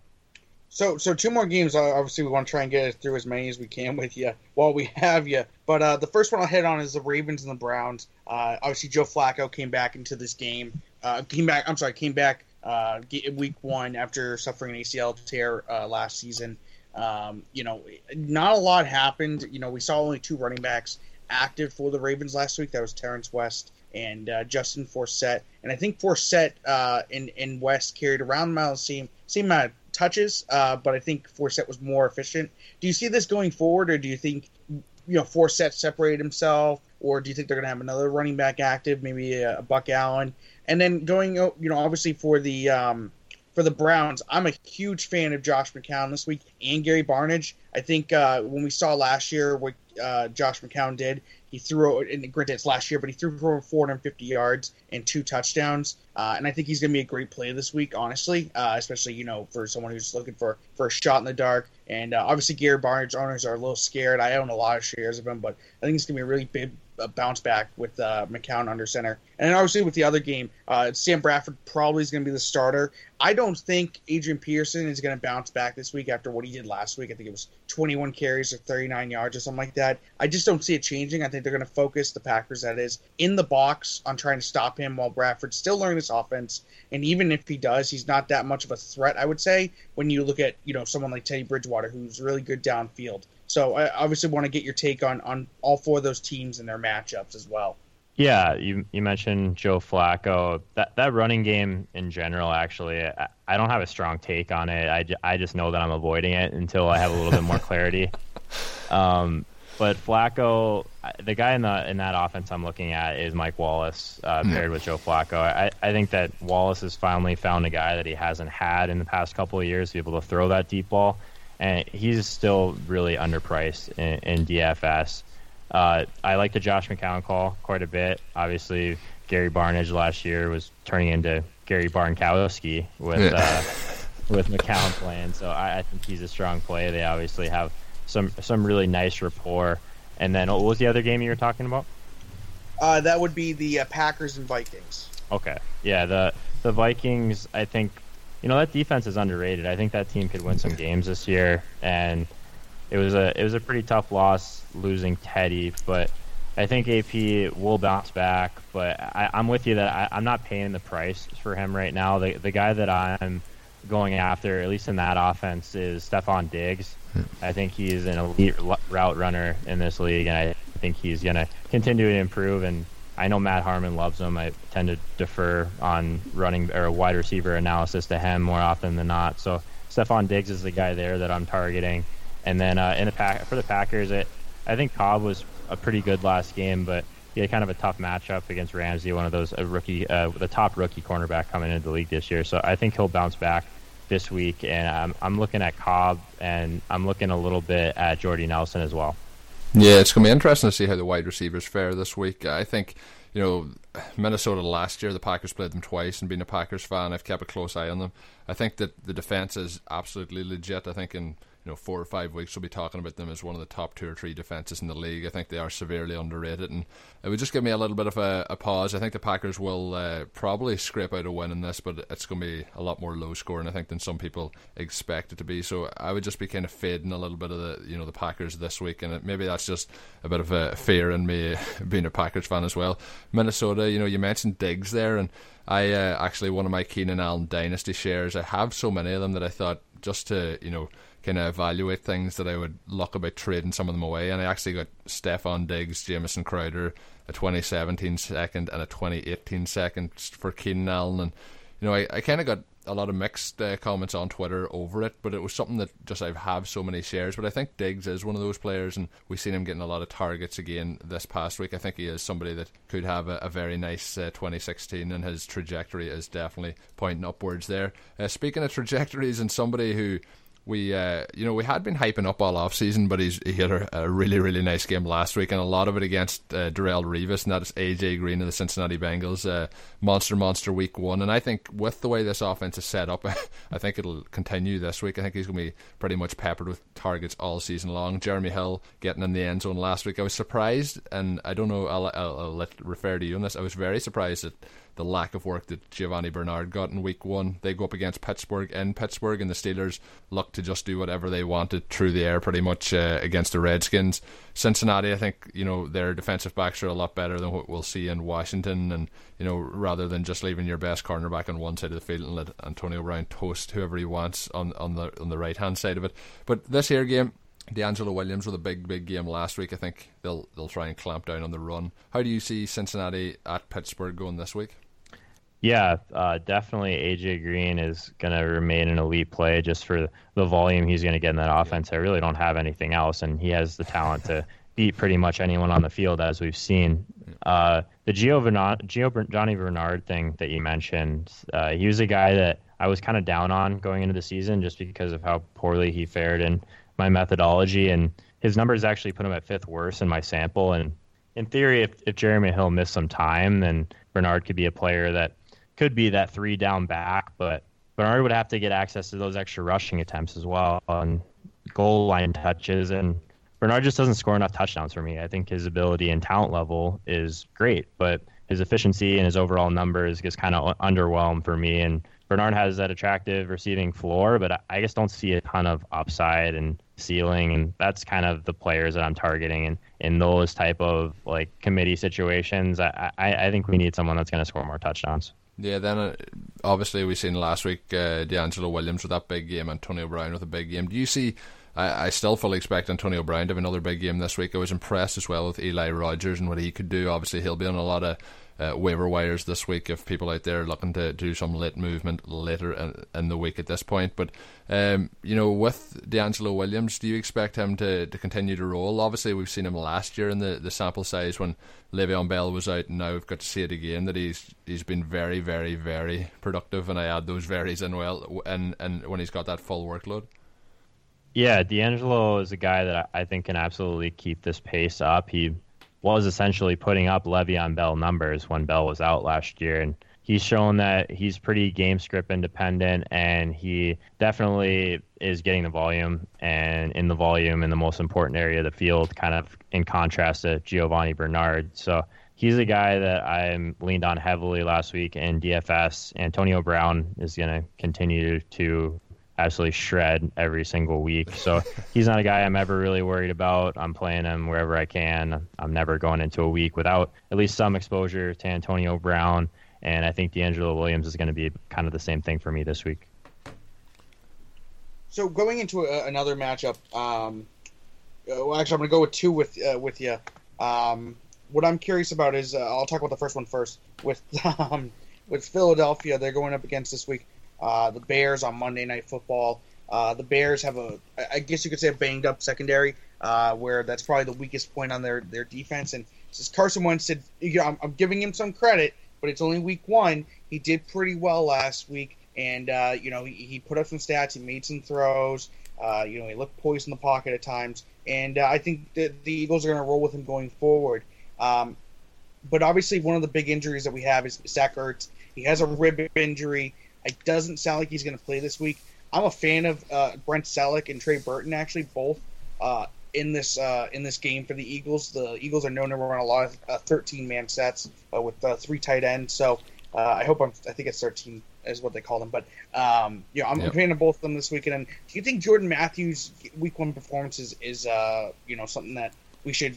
So, so two more games. Obviously, we want to try and get through as many as we can with you while we have you. But uh, the first one I'll hit on is the Ravens and the Browns. Uh, obviously, Joe Flacco came back into this game uh, came back. I'm sorry, came back uh, week one after suffering an ACL tear uh, last season. Um, you know, not a lot happened. You know, we saw only two running backs active for the Ravens last week. That was Terrance West and uh, Justin Forsett. And I think Forsett uh, and, and West carried around the same same amount of touches, uh, but I think Forsett was more efficient. Do you see this going forward, or do you think you know Forsett separated himself, or do you think they're going to have another running back active, maybe a Buck Allen? And then going, you know, obviously for the um, for the Browns, I'm a huge fan of Josh McCown this week and Gary Barnidge. I think uh, when we saw last year what uh, Josh McCown did, he threw, and granted it's last year, but he threw for 450 yards and two touchdowns. Uh, and I think he's going to be a great play this week, honestly, uh, especially you know for someone who's looking for for a shot in the dark. And uh, obviously, Gary Barnidge owners are a little scared. I own a lot of shares of him, but I think it's going to be a really big a bounce back with uh, McCown under center. And then obviously with the other game, uh, Sam Bradford probably is going to be the starter. I don't think Adrian Peterson is going to bounce back this week after what he did last week. I think it was 21 carries or 39 yards or something like that. I just don't see it changing. I think they're going to focus the Packers, that is, in the box on trying to stop him while Bradford's still learning this offense. And even if he does, he's not that much of a threat, I would say, when you look at, you know, someone like Teddy Bridgewater, who's really good downfield. So I obviously want to get your take on, on all four of those teams and their matchups as well. Yeah, you you mentioned Joe Flacco. That that running game in general, actually, I, I don't have a strong take on it. I, I just know that I'm avoiding it until I have a little bit more clarity. Um, but Flacco, the guy in the in that offense I'm looking at is Mike Wallace uh, paired with Joe Flacco. I, I think that Wallace has finally found a guy that he hasn't had in the past couple of years to be able to throw that deep ball and he's still really underpriced in, in DFS. Uh, I like the Josh McCown call quite a bit. Obviously, Gary Barnidge last year was turning into Gary Barnkowski with yeah. uh, with McCown playing, so I, I, think he's a strong play. They obviously have some some really nice rapport. And then, what was the other game you were talking about? Uh, that would be the uh, Packers and Vikings. Okay, yeah the the Vikings. I think you know that defense is underrated. I think that team could win some games this year, and it was a it was a pretty tough loss losing Teddy, but I think AP will bounce back. But I, am with you that I, am not paying the price for him right now. The the guy that I'm going after, at least in that offense, is Stefon Diggs. Hmm. I think he's an elite route runner in this league, and I think he's going to continue to improve and I know Matt Harmon loves him. I tend to defer on running or wide receiver analysis to him more often than not. So Stefon Diggs is the guy there that I'm targeting. And then uh, in the pack for the Packers, it I think Cobb was a pretty good last game, but he had kind of a tough matchup against Ramsey, one of those a rookie, uh, the top rookie cornerback coming into the league this year. So I think he'll bounce back this week, and I'm I'm looking at Cobb, and I'm looking a little bit at Jordy Nelson as well. Yeah, it's going to be interesting to see how the wide receivers fare this week. I think you know, Minnesota last year, the Packers played them twice, and being a Packers fan, I've kept a close eye on them. I think that the defense is absolutely legit. I think in you know four or five weeks we'll be talking about them as one of the top two or three defenses in the league. I think they are severely underrated, and it would just give me a little bit of a, a pause. I think the Packers will uh, probably scrape out a win in this, but it's going to be a lot more low scoring, I think, than some people expect it to be. So I would just be kind of fading a little bit of the you know the Packers this week, and it, maybe that's just a bit of a fear in me being a Packers fan as well. Minnesota, you know, you mentioned Diggs there, and I uh, actually one of my Keenan Allen dynasty shares. I have so many of them that I thought just to you know kind of evaluate things that I would look about trading some of them away. And I actually got Stefon Diggs, Jamison Crowder, a 2017 second and a 2018 second for Keenan Allen. And, you know, I, I kind of got a lot of mixed uh, comments on Twitter over it, but it was something that just I have so many shares. But I think Diggs is one of those players, and we've seen him getting a lot of targets again this past week. I think he is somebody that could have a, a very nice uh, 2016, and his trajectory is definitely pointing upwards there. Uh, speaking of trajectories, and somebody who we uh, you know we had been hyping up all off season, but he's he had a, a, really really nice game last week, and a lot of it against uh, Darrelle Revis, and that is AJ Green of the Cincinnati Bengals. Uh, monster monster week one, and I think with the way this offense is set up, I think it'll continue this week. I think he's going to be pretty much peppered with targets all season long. Jeremy Hill getting in the end zone last week, I was surprised, and I don't know. I'll, I'll, I'll let refer to you on this. I was very surprised that the lack of work that Giovani Bernard got in week one. They go up against Pittsburgh in Pittsburgh, and the Steelers look to just do whatever they wanted through the air pretty much uh, against the Redskins. Cincinnati, I think, you know, their defensive backs are a lot better than what we'll see in Washington, and, you know, rather than just leaving your best cornerback on one side of the field and let Antonio Brown toast whoever he wants on, on the on the right hand side of it. But this here game, DeAngelo Williams with a big, big game last week. I think they'll they'll try and clamp down on the run. How do you see Cincinnati at Pittsburgh going this week? Yeah, uh, definitely. AJ Green is going to remain an elite play just for the volume he's going to get in that offense. I really don't have anything else, and he has the talent to beat pretty much anyone on the field, as we've seen. Uh, the Gio, Giovani Bernard thing that you mentioned, uh, he was a guy that I was kind of down on going into the season just because of how poorly he fared in my methodology, and his numbers actually put him at fifth worst in my sample. And in theory, if, if Jeremy Hill missed some time, then Bernard could be a player that could be that three down back, but Bernard would have to get access to those extra rushing attempts as well and goal line touches. And Bernard just doesn't score enough touchdowns for me. I think his ability and talent level is great, but his efficiency and his overall numbers just kind of underwhelm for me. And Bernard has that attractive receiving floor, but I just don't see a ton of upside and ceiling, and that's kind of the players that I'm targeting. And in those type of like committee situations, I, I, I think we need someone that's going to score more touchdowns. Yeah, then uh, obviously we seen last week uh, DeAngelo Williams with that big game, Antonio Brown with a big game. Do you see? I, I still fully expect Antonio Brown to have another big game this week. I was impressed as well with Eli Rogers and what he could do. Obviously, he'll be on a lot of uh, waiver wires this week if people out there are looking to do some late movement later in, in the week at this point. But um, you know, with DeAngelo Williams, do you expect him to, to continue to roll? Obviously, we've seen him last year in the, the sample size when Le'Veon Bell was out, and now we've got to see it again that he's he's been very, very, very productive. And I add those varies in well, and and when he's got that full workload. Yeah, DeAngelo is a guy that I think can absolutely keep this pace up. He was essentially putting up Le'Veon Bell numbers when Bell was out last year, and he's shown that he's pretty game script independent, and he definitely is getting the volume and in the volume in the most important area of the field, kind of in contrast to Giovani Bernard. So he's a guy that I'm leaned on heavily last week in DFS. Antonio Brown is going to continue to absolutely shred every single week. So he's not a guy I'm ever really worried about. I'm playing him wherever I can. I'm never going into a week without at least some exposure to Antonio Brown. And I think DeAngelo Williams is going to be kind of the same thing for me this week. So going into a, another matchup, um, uh, well, actually, I'm going to go with two with uh, with you. Um, what I'm curious about is uh, I'll talk about the first one first. With um, with Philadelphia, they're going up against this week uh, the Bears on Monday Night Football. Uh, the Bears have a, I guess you could say, a banged up secondary, uh, where that's probably the weakest point on their, their defense. And since Carson Wentz said, you know, I'm, I'm, giving him some credit, but it's only week one. He did pretty well last week, and uh, you know, he, he, put up some stats. He made some throws. Uh, you know, he looked poised in the pocket at times, and uh, I think that the Eagles are going to roll with him going forward. Um, but obviously, one of the big injuries that we have is Zach Ertz. He has a rib injury. It doesn't sound like he's going to play this week. I'm a fan of uh, Brent Celek and Trey Burton, actually, both uh, in this uh, in this game for the Eagles. The Eagles are known to run a lot of 13 man sets uh, with uh, three tight ends. So uh, I hope I'm. I think it's 13 is what they call them. But um, you know, I'm yep. a fan of both of them this weekend. And do you think Jordan Matthews' week one performance is, is you know something that we should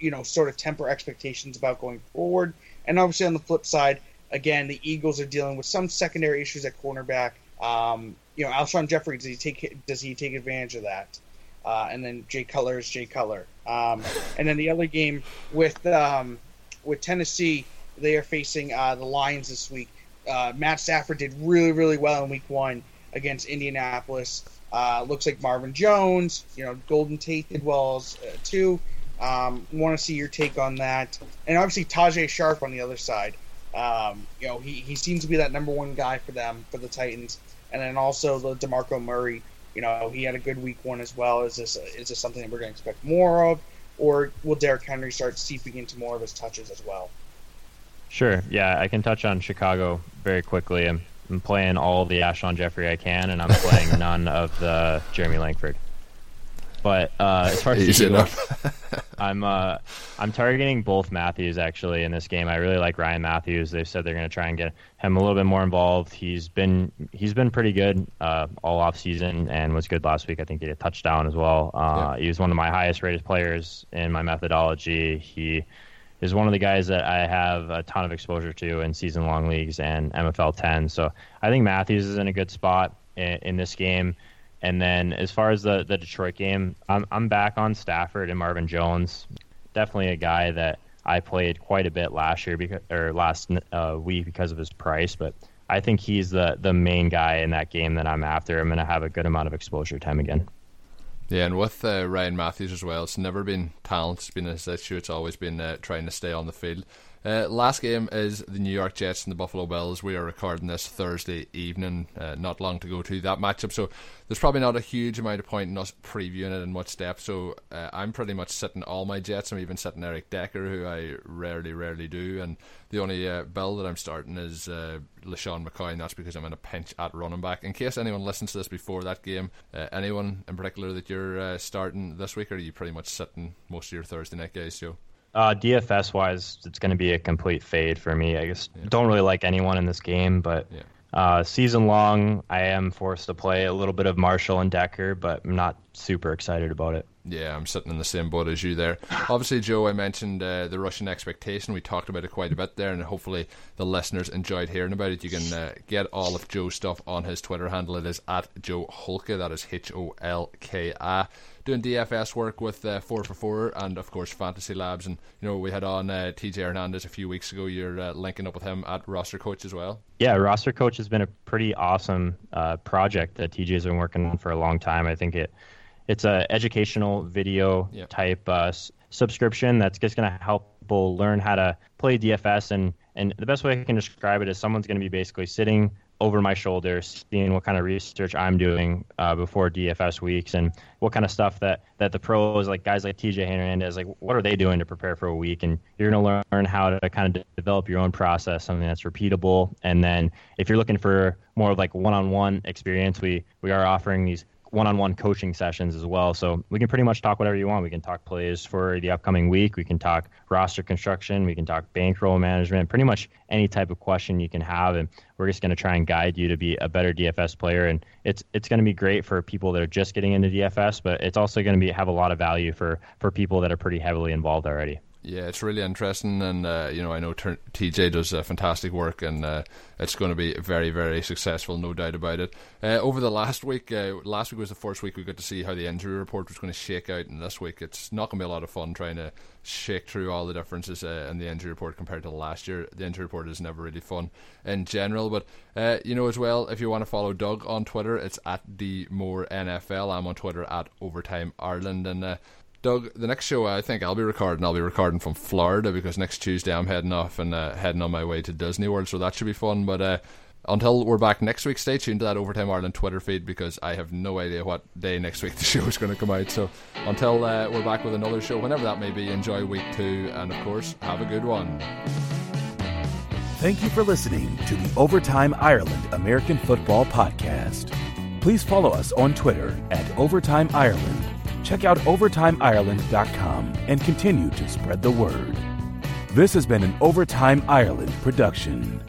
you know sort of temper expectations about going forward? And obviously on the flip side, again, the Eagles are dealing with some secondary issues at cornerback. Um, you know, Alshon Jeffery, does he take does he take advantage of that? Uh, and then Jay Cutler is Jay Cutler. Um, and then the other game with um, with Tennessee, they are facing uh, the Lions this week. Uh, Matt Stafford did really really well in Week One against Indianapolis. Uh, looks like Marvin Jones, you know, Golden Tate did well uh, too. Um, Want to see your take on that, and obviously Tajae Sharpe on the other side. Um, you know, he, he seems to be that number one guy for them for the Titans and then also the Demarco Murray. You know, he had a good week one as well. Is this is this something that we're going to expect more of, or will Derrick Henry start seeping into more of his touches as well? Sure. Yeah, I can touch on Chicago very quickly. I'm, I'm playing all the Alshon Jeffery I can, and I'm playing none of the Jeremy Langford. But uh, as far as Easy I'm uh, I'm targeting both Matthews actually in this game. I really like Ryan Mathews. They've said they're going to try and get him a little bit more involved. He's been he's been pretty good uh, all off season and was good last week. I think he had a touchdown as well. Uh, yeah. He was one of my highest rated players in my methodology. He is one of the guys that I have a ton of exposure to in season long leagues and MFL 10. So I think Matthews is in a good spot in, in this game. And then as far as the, the Detroit game, I'm, I'm back on Stafford and Marvin Jones. Definitely a guy that I played quite a bit last year because, or last uh, week because of his price, but I think he's the, the main guy in that game that I'm after. I'm going to have a good amount of exposure time again. Yeah, and with uh, Ryan Mathews as well, it's never been talent. It's been his issue. It's always been uh, trying to stay on the field. Uh, last game is the New York Jets and the Buffalo Bills. We are recording this Thursday evening, uh, not long to go to that matchup. So there's probably not a huge amount of point in us previewing it in much depth. So uh, I'm pretty much sitting all my Jets. I'm even sitting Eric Decker, who I rarely, rarely do. And the only uh, Bill that I'm starting is uh, LeSean McCoy, and that's because I'm in a pinch at running back. In case anyone listens to this before that game, uh, anyone in particular that you're uh, starting this week, or are you pretty much sitting most of your Thursday night guys, Joe? Uh, DFS wise, it's going to be a complete fade for me. I guess yeah. don't really like anyone in this game, but yeah. uh, season long, I am forced to play a little bit of Marshall and Decker, but I'm not super excited about it. Yeah, I'm sitting in the same boat as you there. Obviously, Joe, I mentioned uh, the rushing expectation. We talked about it quite a bit there, and hopefully the listeners enjoyed hearing about it. You can uh, get all of Joe's stuff on his Twitter handle. It is at Joe Holka. That is H O L K A doing DFS work with uh, Four for Four and of course Fantasy Labs. And you know we had on uh, TJ Hernandez a few weeks ago. You're uh, linking up with him at Roster Coach as well. Yeah, Roster Coach has been a pretty awesome uh, project that TJ's been working on for a long time. I think it it's a educational video yeah. type uh, subscription that's just going to help people learn how to play DFS and and the best way I can describe it is someone's going to be basically sitting over my shoulder, seeing what kind of research I'm doing uh, before DFS weeks and what kind of stuff that, that the pros, like guys like TJ Hernandez, like what are they doing to prepare for a week? And you're going to learn how to kind of develop your own process, something that's repeatable. And then if you're looking for more of like one-on-one experience, we, we are offering these one-on-one coaching sessions as well. So we can pretty much talk whatever you want. We can talk plays for the upcoming week. We can talk roster construction. We can talk bankroll management. Pretty much any type of question you can have, and we're just going to try and guide you to be a better DFS player. And it's it's going to be great for people that are just getting into DFS, but it's also going to be have a lot of value for for people that are pretty heavily involved already. Yeah, it's really interesting, and uh, you know, I know TJ does uh, fantastic work, and uh, it's going to be very, very successful, no doubt about it. Uh, over the last week, uh, last week was the first week we got to see how the injury report was going to shake out, and this week it's not going to be a lot of fun trying to shake through all the differences uh, in the injury report compared to last year. The injury report is never really fun in general, but you know as well, if you want to follow Doug on Twitter, it's at the more NFL. I'm on Twitter at Overtime Ireland, and Doug, the next show I think I'll be recording, I'll be recording from Florida because next Tuesday I'm heading off and uh, heading on my way to Disney World, so that should be fun. But uh, until we're back next week, stay tuned to that Overtime Ireland Twitter feed because I have no idea what day next week the show is going to come out. So until uh, we're back with another show, whenever that may be, enjoy week two and of course, have a good one. Thank you for listening to the Overtime Ireland American Football Podcast. Please follow us on Twitter at Overtime Ireland check out OvertimeIreland.com and continue to spread the word. This has been an Overtime Ireland production.